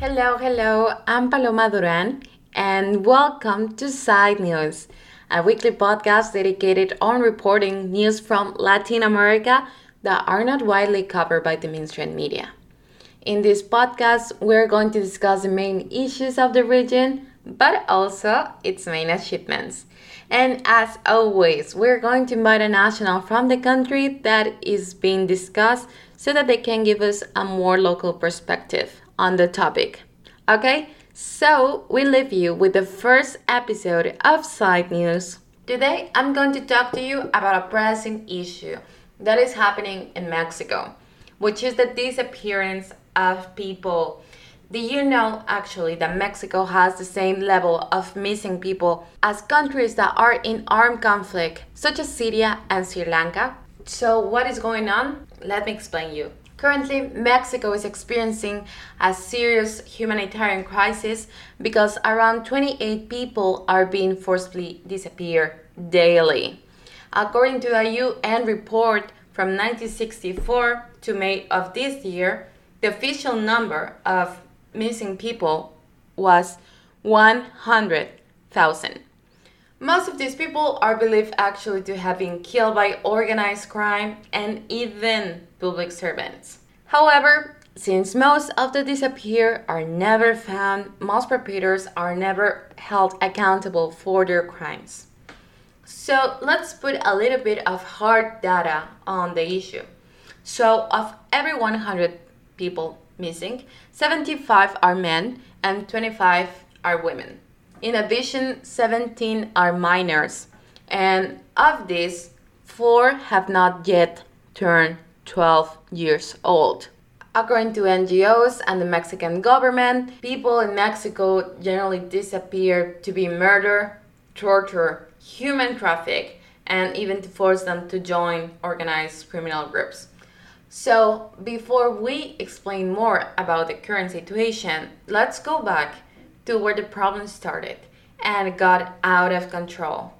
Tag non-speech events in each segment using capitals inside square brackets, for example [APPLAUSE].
Hello, hello. I'm Paloma Duran, and welcome to Side News, a weekly podcast dedicated on reporting news from Latin America that are not widely covered by the mainstream media. In this podcast, we're going to discuss the main issues of the region, but also its main achievements. And as always, we're going to invite a national from the country that is being discussed so that they can give us a more local perspective on the topic. Okay, so we leave you with the first episode of Side News. Today, I'm going to talk to you about a pressing issue that is happening in Mexico, which is the disappearance of people. Do you know actually that Mexico has the same level of missing people as countries that are in armed conflict, such as Syria and Sri Lanka? So, what is going on? Let me explain you. Currently, Mexico is experiencing a serious humanitarian crisis because around 28 people are being forcibly disappeared daily. According to a UN report from 1964 to May of this year, the official number of missing people was 100,000. Most of these people are believed actually to have been killed by organized crime and even public servants. However, since most of the disappear are never found, most perpetrators are never held accountable for their crimes. So let's put a little bit of hard data on the issue. So of every 100 people missing, 75 are men and 25 are women. In addition, 17 are minors, and of these, 4 have not yet turned 12 years old. According to NGOs and the Mexican government, people in Mexico generally disappear to be murdered, tortured, human trafficked, and even to force them to join organized criminal groups. So, before we explain more about the current situation, let's go back to where the problem started and got out of control.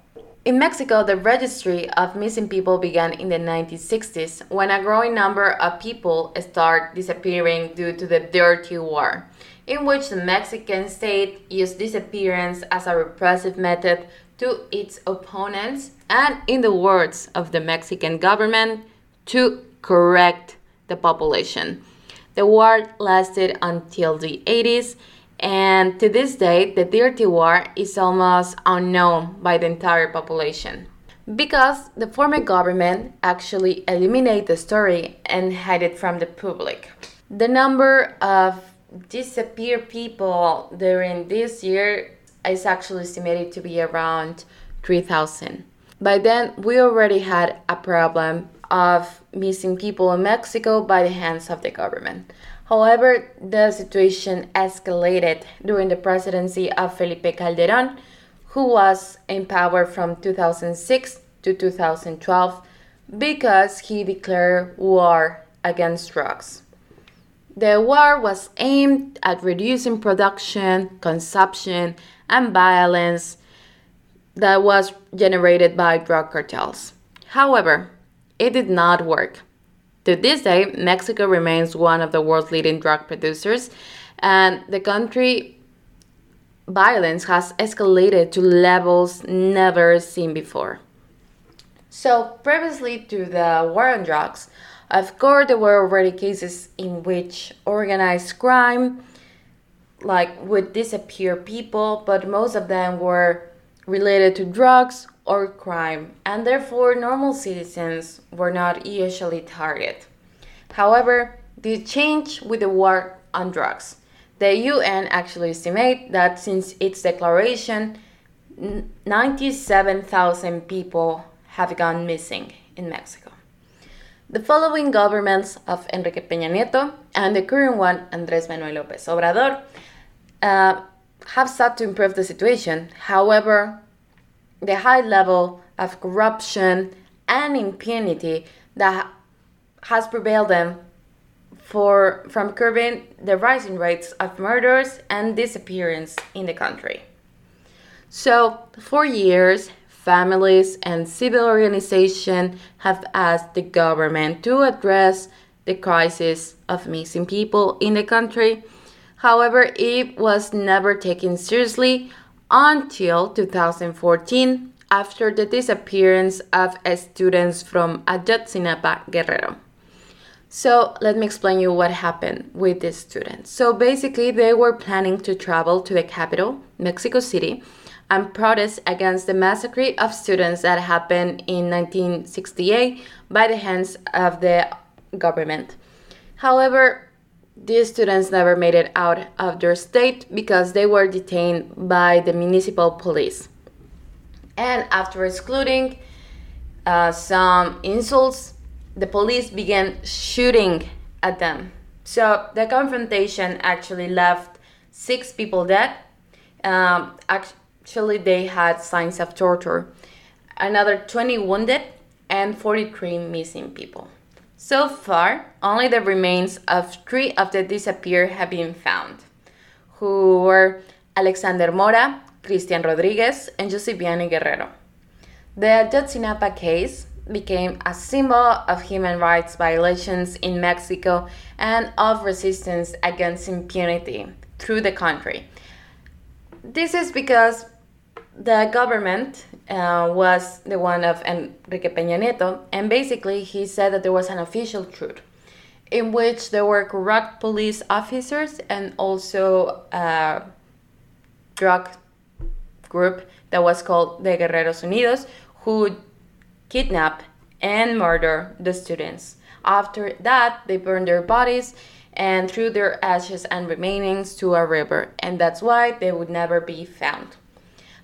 In Mexico, the registry of missing people began in the 1960s when a growing number of people start disappearing due to the Dirty War, in which the Mexican state used disappearance as a repressive method to its opponents and, in the words of the Mexican government, to correct the population. The war lasted until the 80s, and to this day, the Dirty War is almost unknown by the entire population. Because the former government actually eliminated the story and hid it from the public. The number of disappeared people during this year is actually estimated to be around 3,000. By then, we already had a problem of missing people in Mexico by the hands of the government. However, the situation escalated during the presidency of Felipe Calderon, who was in power from 2006 to 2012 because he declared war against drugs. The war was aimed at reducing production, consumption, and violence that was generated by drug cartels. However, it did not work. To this day, Mexico remains one of the world's leading drug producers, and the country violence has escalated to levels never seen before. So, previously to the war on drugs, of course, there were already cases in which organized crime, like, would disappear people, but most of them were related to drugs or crime, and therefore normal citizens were not usually targeted. However, this changed with the war on drugs. The UN actually estimates that since its declaration, 97,000 people have gone missing in Mexico. The following governments of Enrique Peña Nieto and the current one, Andrés Manuel López Obrador, uh, have sought to improve the situation. However, the high level of corruption and impunity that has prevailed them for from curbing the rising rates of murders and disappearance in the country. So, for years, families and civil organizations have asked the government to address the crisis of missing people in the country. However, it was never taken seriously until 2014 after the disappearance of students from Ayotzinapa, Guerrero. So let me explain you what happened with these students. So basically, they were planning to travel to the capital, Mexico City, and protest against the massacre of students that happened in 1968 by the hands of the government. However, these students never made it out of their state because they were detained by the municipal police. And after excluding uh, some insults, the police began shooting at them. So the confrontation actually left six people dead. Um, actually, they had signs of torture. Another 20 wounded and 43 missing people. So far, only the remains of three of the disappeared have been found, who were Alexander Mora, Cristian Rodriguez, and Jhosivani Guerrero. The Ayotzinapa case became a symbol of human rights violations in Mexico and of resistance against impunity through the country. This is because the government uh, was the one of Enrique Peña Nieto, and basically he said that there was an official truth in which there were corrupt police officers and also a drug group that was called the Guerreros Unidos who kidnap and murder the students. After that, they burned their bodies and threw their ashes and remainings to a river, and that's why they would never be found.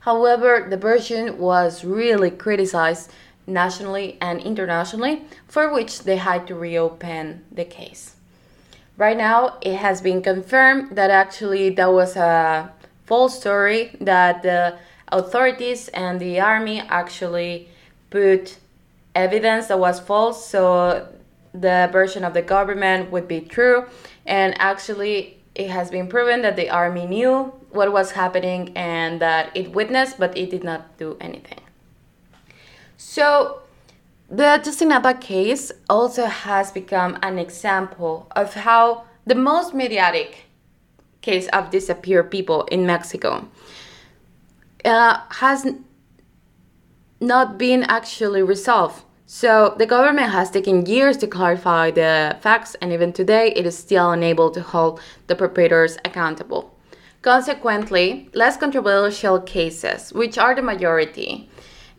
However, the version was really criticized nationally and internationally, for which they had to reopen the case. Right now, it has been confirmed that actually that was a false story, that the authorities and the army actually put evidence that was false, so the version of the government would be true. And actually, it has been proven that the army knew what was happening and that it witnessed, but it did not do anything. So, the Ayotzinapa case also has become an example of how the most mediatic case of disappeared people in Mexico uh, has not been actually resolved. So the government has taken years to clarify the facts, and even today it is still unable to hold the perpetrators accountable. Consequently, less controversial cases, which are the majority,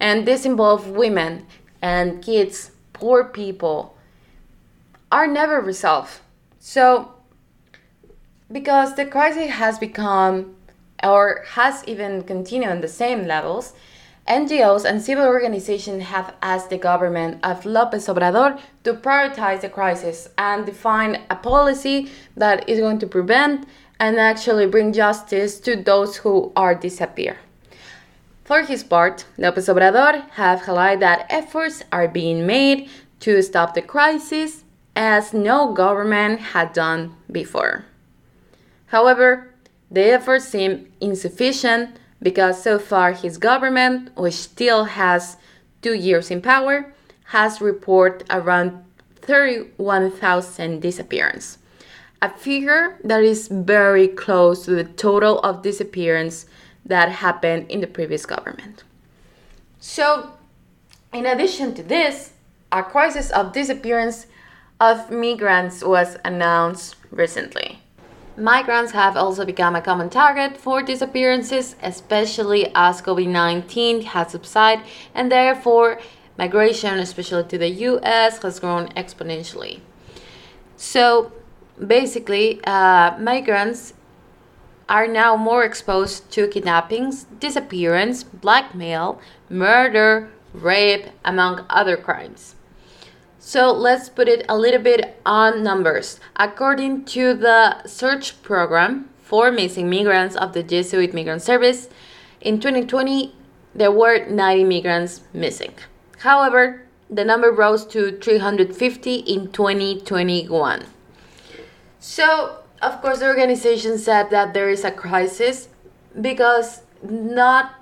and this involve women and kids, poor people, are never resolved. So, because the crisis has become or has even continued on the same levels, NGOs and civil organizations have asked the government of Lopez Obrador to prioritize the crisis and define a policy that is going to prevent and actually bring justice to those who are disappeared. For his part, Lopez Obrador have highlighted that efforts are being made to stop the crisis as no government had done before. However, the efforts seem insufficient because so far his government, which still has two years in power, has reported around 31,000 disappearances, a figure that is very close to the total of disappearance that happened in the previous government. So, in addition to this, a crisis of disappearance of migrants was announced recently. Migrants have also become a common target for disappearances, especially as COVID 19 has subsided, and therefore migration, especially to the US, has grown exponentially. So basically, uh, migrants are now more exposed to kidnappings, disappearance, blackmail, murder, rape, among other crimes. So let's put it a little bit on numbers. According to the search program for missing migrants of the Jesuit Migrant Service, in 2020 there were 90 migrants missing. However, the number rose to 350 in 2021. So, of course, the organization said that there is a crisis because not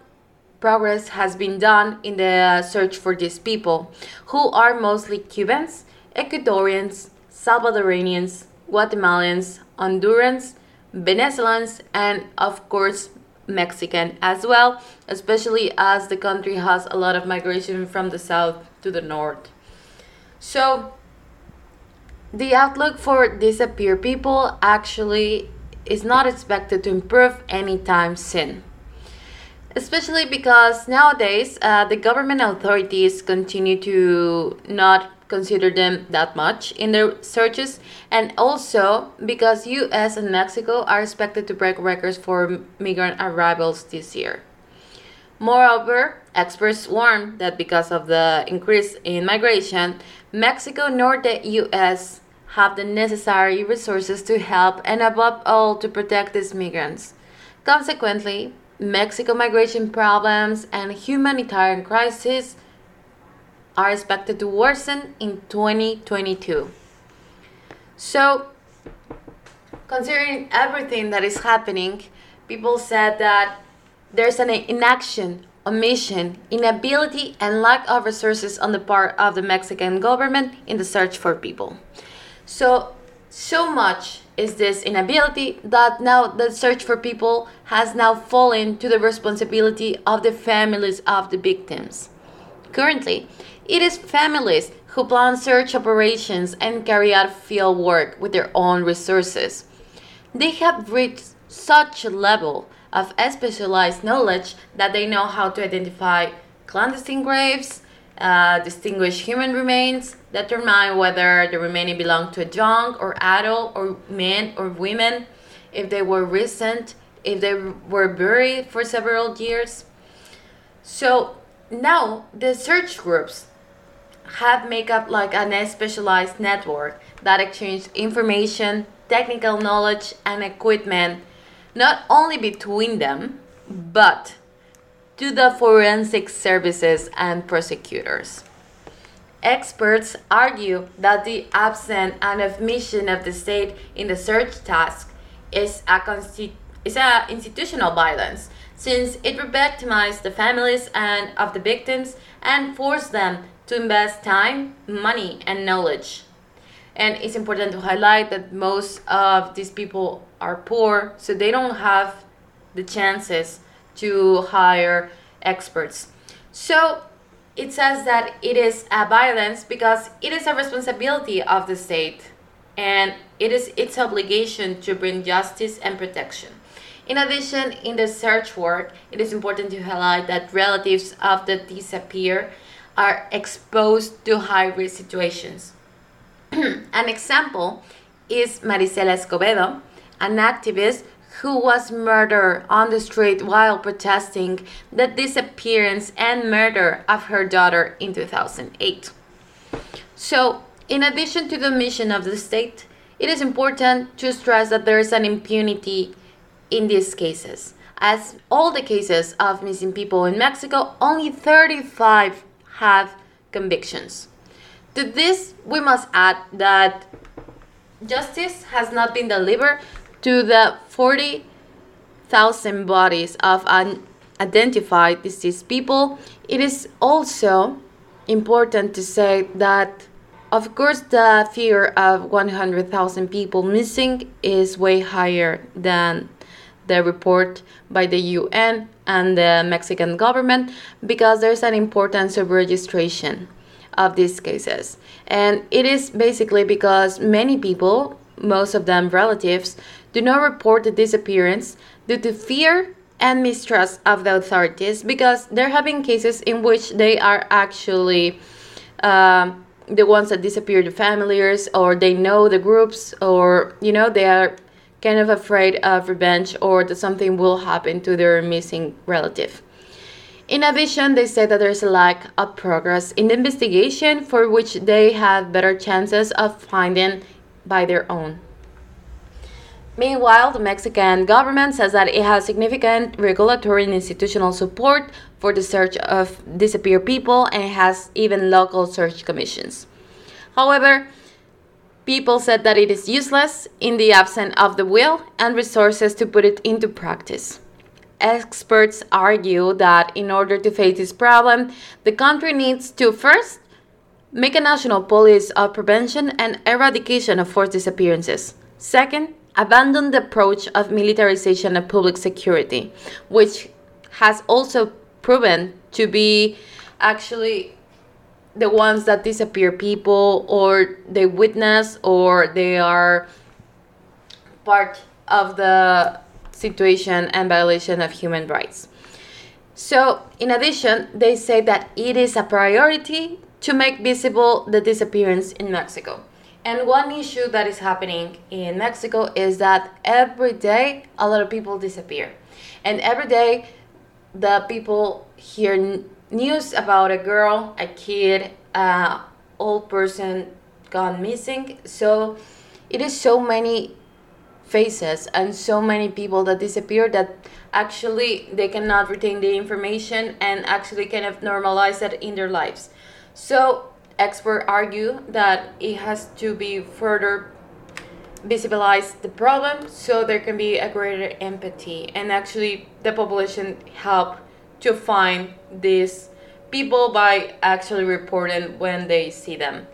progress has been done in the uh, search for these people, who are mostly Cubans, Ecuadorians, Salvadoranians, Guatemalans, Hondurans, Venezuelans, and of course, Mexican as well, especially as the country has a lot of migration from the south to the north. So, the outlook for disappeared people actually is not expected to improve anytime soon. Especially because nowadays uh, the government authorities continue to not consider them that much in their searches and also because US and Mexico are expected to break records for migrant arrivals this year. Moreover, experts warn that because of the increase in migration, Mexico nor the US have the necessary resources to help and above all to protect these migrants. Consequently, Mexico migration problems and humanitarian crises are expected to worsen in 2022. So, considering everything that is happening, people said that there's an inaction, omission, inability, and lack of resources on the part of the Mexican government in the search for people. So, so much is this inability that now the search for people has now fallen to the responsibility of the families of the victims. Currently, it is families who plan search operations and carry out field work with their own resources. They have reached such a level of specialized knowledge that they know how to identify clandestine graves, uh, distinguish human remains, determine whether the remaining belong to a young or adult or men or women, if they were recent, if they were buried for several years. So now the search groups have make up like a specialized network that exchange information, technical knowledge, and equipment not only between them, but to the forensic services and prosecutors. Experts argue that the absence and omission of the state in the search task is a, is a institutional violence since it victimizes the families and of the victims and force them to invest time, money, and knowledge. And it's important to highlight that most of these people are poor, so they don't have the chances to hire experts. So it says that it is a violence because it is a responsibility of the state and it is its obligation to bring justice and protection. In addition, in the search work, it is important to highlight that relatives of the disappeared are exposed to high risk situations. [CLEARS THROAT] An example is Marisela Escobedo, an activist who was murdered on the street while protesting the disappearance and murder of her daughter in 2008. So, in addition to the mission of the state, it is important to stress that there is an impunity in these cases. As all the cases of missing people in Mexico, only 35 have convictions. To this, we must add that justice has not been delivered to the 40,000 bodies of unidentified deceased people. It is also important to say that, of course, the fear of 100,000 people missing is way higher than the report by the UN and the Mexican government because there's an importance of registration of these cases. And it is basically because many people, most of them relatives, do not report the disappearance due to fear and mistrust of the authorities because there have been cases in which they are actually uh, the ones that disappear the familiars or they know the groups or you know they are kind of afraid of revenge or that something will happen to their missing relative. In addition, they say that there's a lack of progress in the investigation for which they have better chances of finding by their own. Meanwhile, the Mexican government says that it has significant regulatory and institutional support for the search of disappeared people and has even local search commissions. However, People said that it is useless in the absence of the will and resources to put it into practice. Experts argue that in order to face this problem, the country needs to first make a national policy of prevention and eradication of forced disappearances. Second, abandon the approach of militarization of public security, which has also proven to be actually the ones that disappear people or they witness or they are part of the situation and violation of human rights. So, in addition, they say that it is a priority to make visible the disappearance in Mexico. And one issue that is happening in Mexico is that every day a lot of people disappear. And every day the people hear news about a girl, a kid, uh, old person gone missing. So it is so many faces and so many people that disappear that actually they cannot retain the information and actually kind of normalize it in their lives. So experts argue that it has to be further visibilize the problem so there can be a greater empathy and actually the population help to find these people by actually reporting when they see them.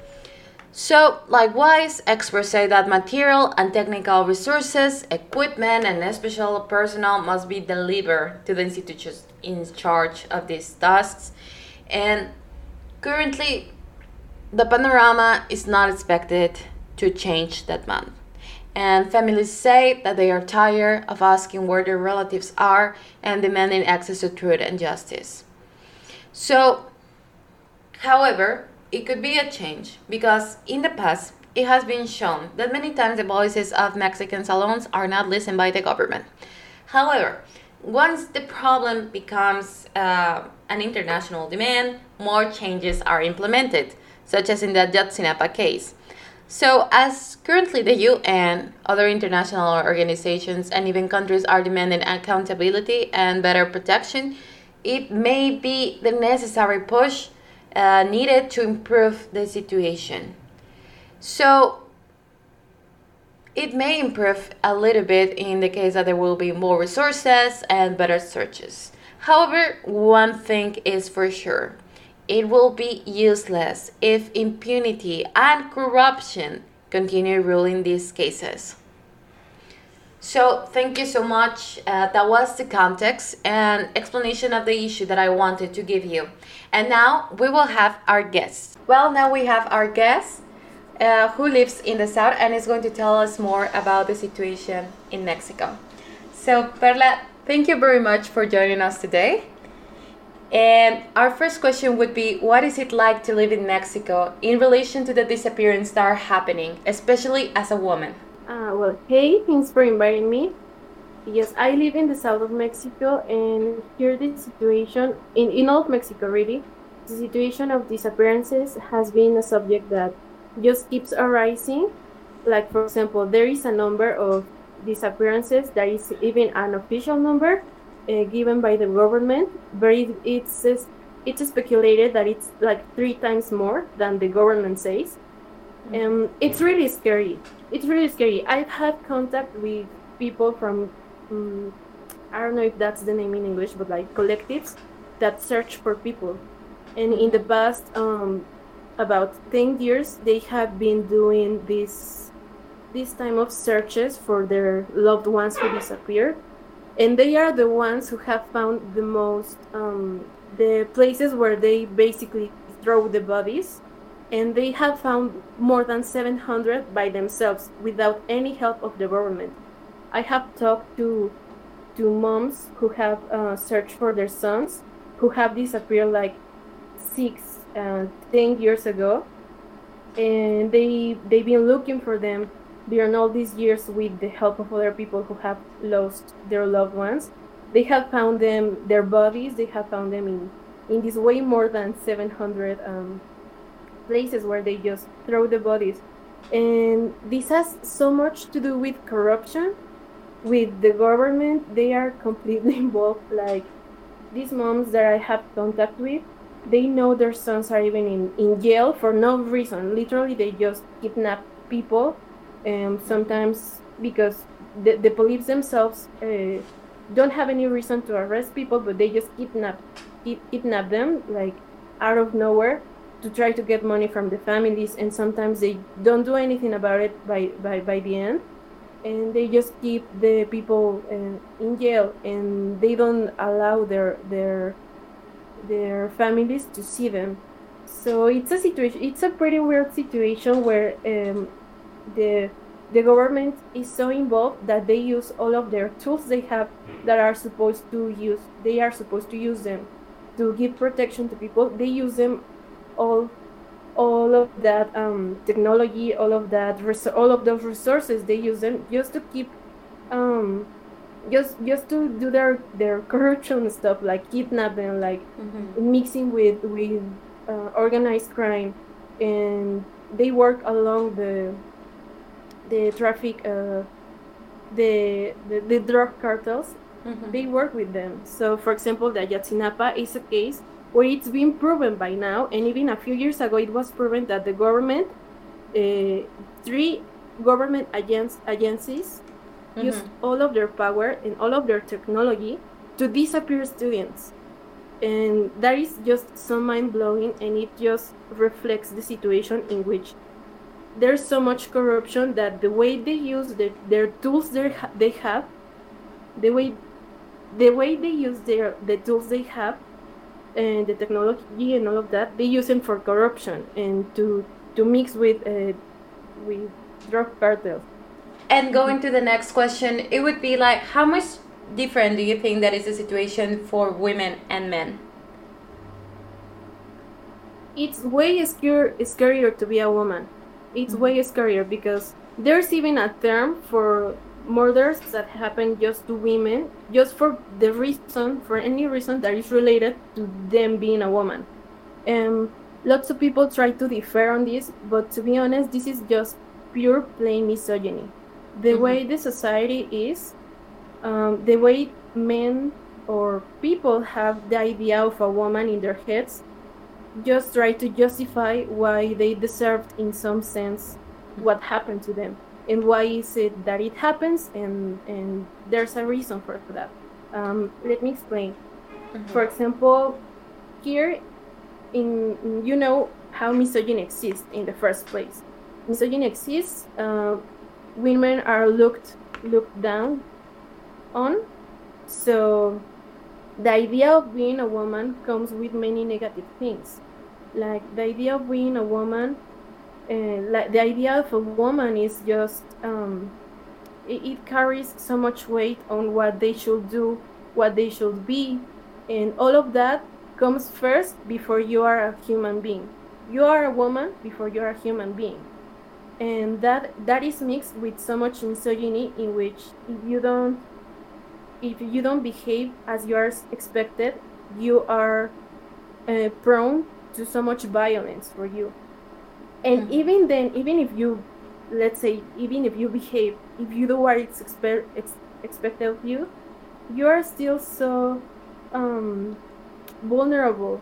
So, likewise, experts say that material and technical resources, equipment, and special personnel must be delivered to the institutions in charge of these tasks. And currently, the panorama is not expected to change that month. And families say that they are tired of asking where their relatives are and demanding access to truth and justice. So, however, it could be a change because in the past it has been shown that many times the voices of Mexicans alone are not listened by the government. However, once the problem becomes uh, an international demand, more changes are implemented, such as in the Ayotzinapa case. So, as currently the UN, other international organizations, and even countries are demanding accountability and better protection, it may be the necessary push uh, needed to improve the situation. So, it may improve a little bit in the case that there will be more resources and better searches. However, one thing is for sure it will be useless if impunity and corruption continue ruling these cases. So, thank you so much. Uh, that was the context and explanation of the issue that I wanted to give you. And now we will have our guest. Well, now we have our guest uh, who lives in the south and is going to tell us more about the situation in Mexico. So, Perla, thank you very much for joining us today. And our first question would be What is it like to live in Mexico in relation to the disappearances that are happening, especially as a woman? Uh, well, hey, thanks for inviting me. Yes, I live in the south of Mexico, and here the situation, in, in all of Mexico really, the situation of disappearances has been a subject that just keeps arising. Like, for example, there is a number of disappearances that is even an official number, uh, given by the government, but it, it's it's speculated that it's like three times more than the government says. Um, it's really scary. It's really scary. I've had contact with people from, um, I don't know if that's the name in English, but like collectives that search for people. And in the past, um, about 10 years, they have been doing this this time of searches for their loved ones who disappeared and they are the ones who have found the most um, the places where they basically throw the bodies. And they have found more than 700 by themselves without any help of the government. I have talked to to moms who have uh, searched for their sons who have disappeared like six uh, ten years ago. And they they've been looking for them during all these years with the help of other people who have lost their loved ones they have found them their bodies they have found them in in this way more than 700 um, places where they just throw the bodies. And this has so much to do with corruption. With the government they are completely [LAUGHS] involved. Like these moms that i have contact with they know their sons are even in, in jail for no reason. Literally they just kidnap people um, sometimes because the, the police themselves uh, don't have any reason to arrest people, but they just kidnap kidnap them like out of nowhere to try to get money from the families, and sometimes they don't do anything about it by by, by the end. and they just keep the people uh, in jail and they don't allow their their their families to see them so it's a situation it's a pretty weird situation where um, the the government is so involved that they use all of their tools they have that are supposed to use they are supposed to use them to give protection to people they use them all all of that um, technology all of that res- all of those resources they use them just to keep um, just just to do their their corruption stuff like kidnapping like mm-hmm. mixing with with uh, organized crime and they work along the the traffic uh, the, the, the drug cartels mm-hmm. they work with them so for example the ayotzinapa is a case where it's been proven by now and even a few years ago it was proven that the government uh, three government agents, agencies mm-hmm. use all of their power and all of their technology to disappear students and that is just so mind-blowing and it just reflects the situation in which there's so much corruption that the way they use the, their tools they have the way the way they use their the tools they have and the technology and all of that they use them for corruption and to to mix with uh, with drug cartels. And going to the next question it would be like how much different do you think that is the situation for women and men? It's way scarier, scarier to be a woman it's mm-hmm. way scarier because there's even a term for murders that happen just to women just for the reason for any reason that is related to them being a woman and lots of people try to differ on this but to be honest this is just pure plain misogyny the mm-hmm. way the society is um, the way men or people have the idea of a woman in their heads just try to justify why they deserved in some sense what happened to them. And why is it that it happens? And and there's a reason for that. Um, let me explain. Mm-hmm. for example here in you know how misogyny exists in the first place. Misogyny exists uh, women are looked looked down on. So the idea of being a woman comes with many negative things. Like the idea of being a woman uh, like the idea of a woman is just um, it, it, carries so much weight on what they should do what they should be and all of that comes first before you are a human being. You are a woman before you are a human being. And that that is mixed with so much misogyny in which if you don't if you don't behave as you are expected you are uh, prone to so much violence for you and mm-hmm. even then even if you let's say even if you behave if you do what is expe- ex- expected of you you are still so um, vulnerable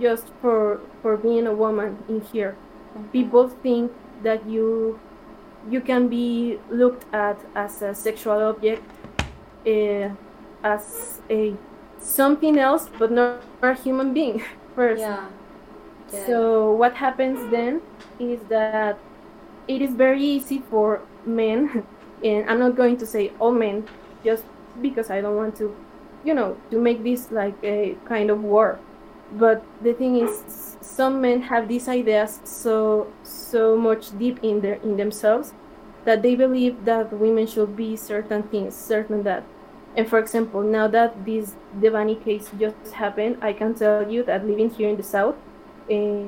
just for for being a woman in here mm-hmm. people think that you you can be looked at as a sexual object uh, as a something else but not a human being [LAUGHS] first yeah. yeah. so what happens then is that it is very easy for men [LAUGHS] and i'm not going to say all men just because i don't want to you know to make this like a kind of war but the thing is some men have these ideas so so much deep in their in themselves that they believe that women should be certain things certain that and for example now that this Debanhi case just happened i can tell you that living here in the south uh,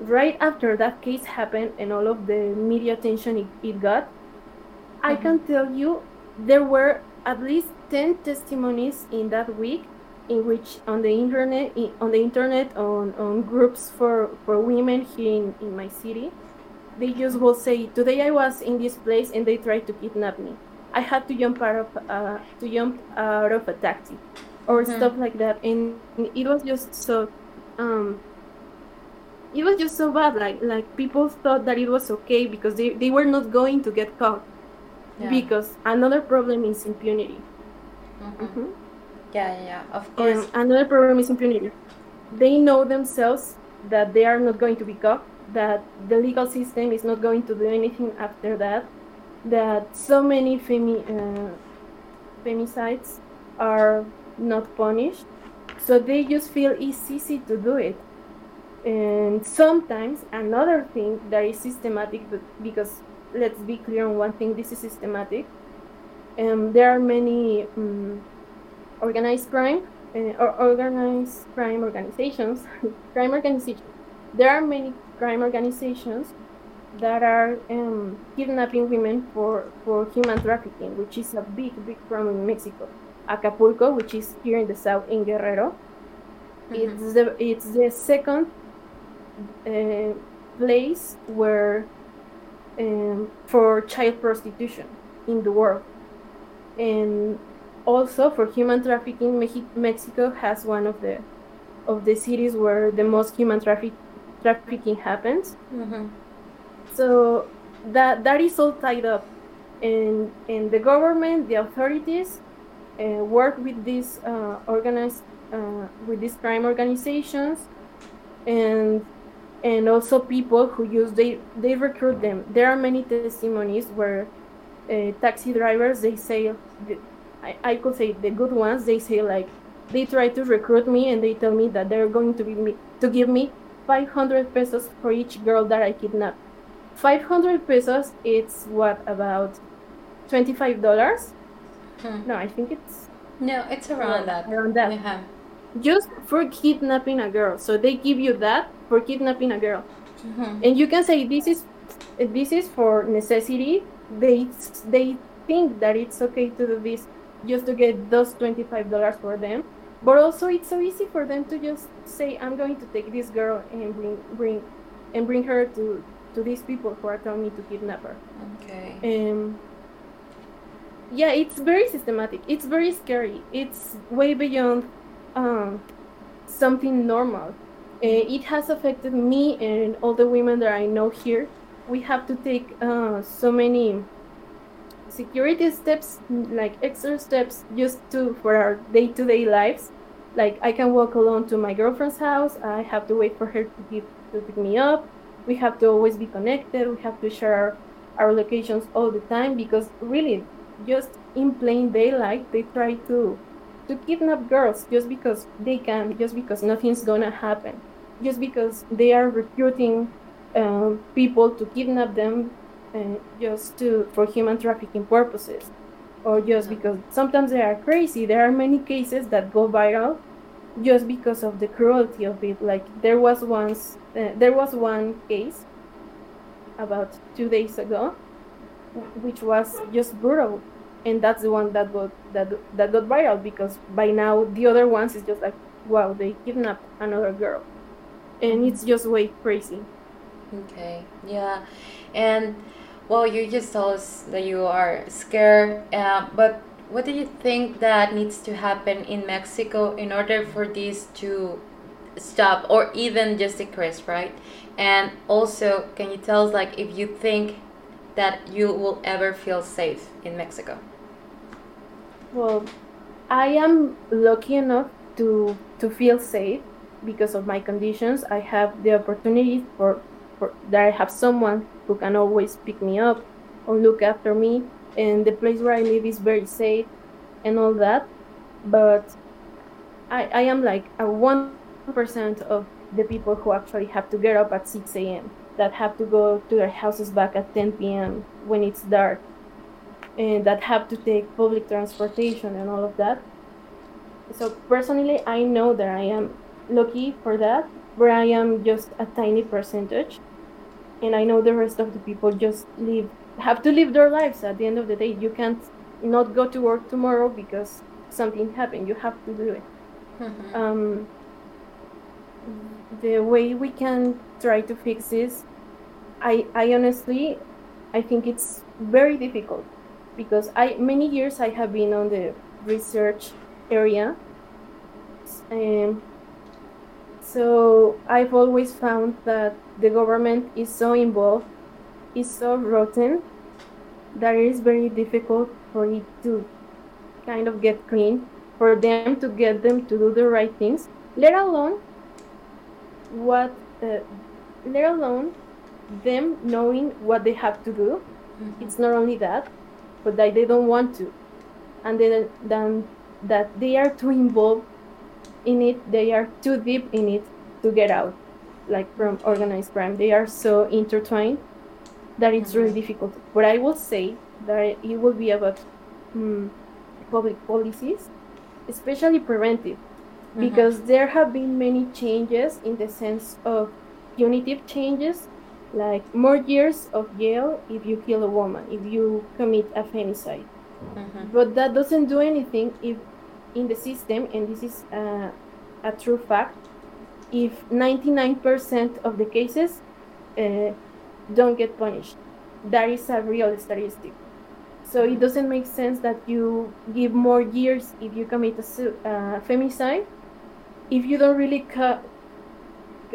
right after that case happened and all of the media attention it, it got mm-hmm. i can tell you there were at least 10 testimonies in that week in which on the internet in, on the internet on, on groups for, for women here in, in my city they just will say today i was in this place and they tried to kidnap me i had to jump out of uh, to jump out of a taxi or mm-hmm. stuff like that and it was just so um it was just so bad like like people thought that it was okay because they, they were not going to get caught yeah. because another problem is impunity mm-hmm. Mm-hmm. Yeah, yeah, yeah, of course. And another problem is impunity. They know themselves that they are not going to be caught, that the legal system is not going to do anything after that. That so many femi- uh, femicides are not punished, so they just feel it's easy to do it. And sometimes another thing that is systematic, but because let's be clear on one thing, this is systematic. Um, there are many um, organized crime uh, or organized crime organizations, [LAUGHS] crime organizations. There are many crime organizations that are um, kidnapping women for, for human trafficking, which is a big, big problem in Mexico. Acapulco, which is here in the south in Guerrero, mm-hmm. it's the it's the second uh, place where um, for child prostitution in the world, and also for human trafficking. Mexico has one of the of the cities where the most human traffic trafficking happens. Mm-hmm. So that that is all tied up, and and the government, the authorities, uh, work with these uh, organized uh, with these crime organizations, and and also people who use they they recruit them. There are many testimonies where uh, taxi drivers they say, I, I could say the good ones they say like they try to recruit me and they tell me that they're going to be me to give me 500 pesos for each girl that I kidnap. 500 pesos it's what about 25 dollars? Hmm. no i think it's no it's around that. around that. Yeah. just for kidnapping a girl. So they give you that for kidnapping a girl. Mm-hmm. and you can say this is this is for necessity. They they think that it's okay to do this just to get those 25 dollars for them. But also it's so easy for them to just say i'm going to take this girl and bring bring and bring her to to these people who are telling me to kidnap her. Okay. Um, yeah, it's very systematic. It's very scary. It's way beyond um, something normal. Uh, it has affected me and all the women that I know here. We have to take uh, so many security steps, like extra steps, just to for our day-to-day lives. Like I can walk alone to my girlfriend's house. I have to wait for her to, give, to pick me up we have to always be connected we have to share our, locations all the time because really just in plain daylight they try to to kidnap girls just because they can just because nothing's gonna happen. Just because they are recruiting um, people to kidnap them and just to for human trafficking purposes. Or just because sometimes they are crazy. There are many cases that go viral just because of the cruelty of it. Like there was once, uh, there was one case about two days ago, which was just brutal, and that's the one that got that that got viral because by now the other ones is just like, wow, they kidnapped another girl, and it's just way crazy. Okay, yeah, and well, you just told us that you are scared, uh, but what do you think that needs to happen in Mexico in order for this to stop or even just decrease, right? And also, can you tell us like if you think that you will ever feel safe in Mexico? Well, I am lucky enough to to feel safe because of my conditions. I have the opportunity for, for that I have someone who can always pick me up or look after me and the place where I live is very safe and all that. But I, I am like a 1% of the people who actually have to get up at 6 a.m., that have to go to their houses back at 10 p.m. when it's dark, and that have to take public transportation and all of that. So, personally, I know that I am lucky for that, but I am just a tiny percentage. And I know the rest of the people just live have to live their lives at the end of the day. You can't not go to work tomorrow because something happened. You have to do it. Mm-hmm. Um, the way we can try to fix this, I, I honestly, I think it's very difficult because I many years I have been on the research area, and so I've always found that the government is so involved is so rotten that it is very difficult for it to kind of get clean, for them to get them to do the right things, let alone what, uh, let alone them knowing what they have to do Mm-hmm. It's not only that, but that they don't want to, and then, then that they are too involved in it, they are too deep in it to get out, like from organized crime. They are so intertwined that it's really mm-hmm. difficult. But I will say that it will be about um, public policies, especially preventive, mm-hmm. because there have been many changes in the sense of punitive changes, like more years of jail if you kill a woman, if you commit a femicide. Mm-hmm. But that doesn't do anything if in the system, and this is uh, a true fact, if 99% of the cases uh, don't get punished. That is a real statistic. So it doesn't make sense that you give more years if you commit a uh, femicide, if you don't really cut,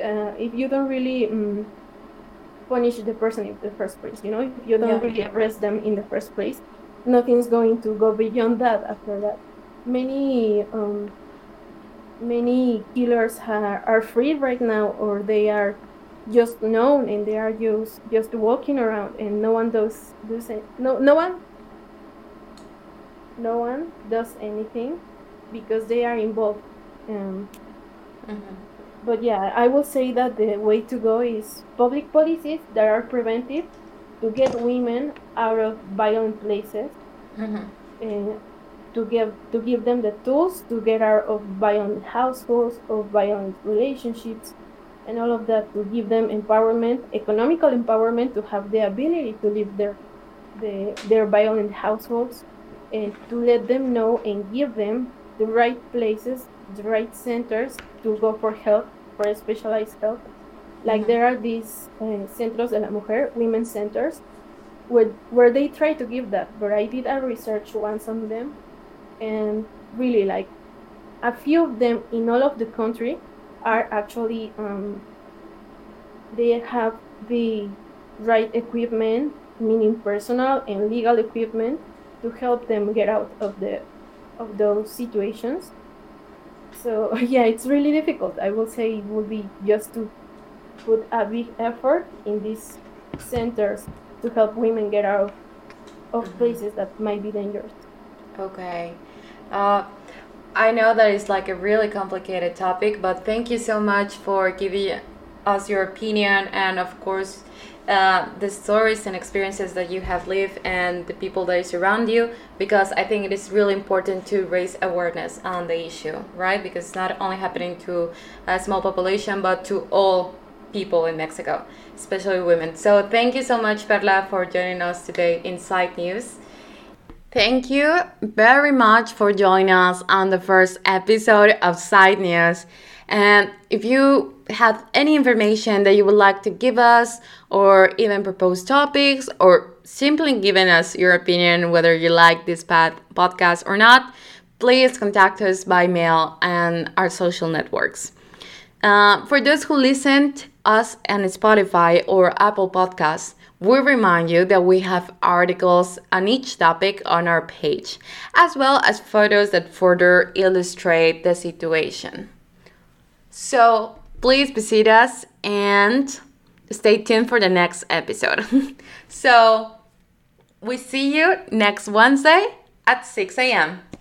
uh, if you don't really um, punish the person in the first place. You know, if you don't yeah. really arrest them in the first place, nothing's going to go beyond that after that. Many um, many killers ha- are free right now, or they are just known and they are just just walking around, and no one does does it. No, no one. No one does anything because they are involved. Um, mm-hmm. But yeah, I will say that the way to go is public policies that are preventive to get women out of violent places. Mm-hmm. Uh, to give to give them the tools to get out of violent households of violent relationships and all of that to give them empowerment economical empowerment to have the ability to leave their the, their violent households and to let them know and give them the right places the right centers to go for help for specialized help like mm-hmm. there are these uh, centros de la mujer women centers where, where they try to give that but i did a research once on them and really like a few of them in all of the country are actually um, they have the right equipment meaning personal and legal equipment to help them get out of the of those situations. So [LAUGHS] yeah it's really difficult. I will say it would be just to put a big effort in these centers to help women get out of mm-hmm. places that might be dangerous. Okay. Uh, I know that it's like a really complicated topic, but thank you so much for giving us your opinion and, of course, uh, the stories and experiences that you have lived and the people that surround you because I think it is really important to raise awareness on the issue, right? Because it's not only happening to a small population but to all people in Mexico, especially women. So thank you so much, Perla, for joining us today in Side News. Thank you very much for joining us on the first episode of Side News. And if you have any information that you would like to give us, or even propose topics, or simply giving us your opinion whether you like this pod- podcast or not, please contact us by mail and our social networks. Uh, for those who listened us on Spotify or Apple Podcasts, we remind you that we have articles on each topic on our page, as well as photos that further illustrate the situation. So please visit us and stay tuned for the next episode. [LAUGHS] so we see you next Wednesday at 6 a.m.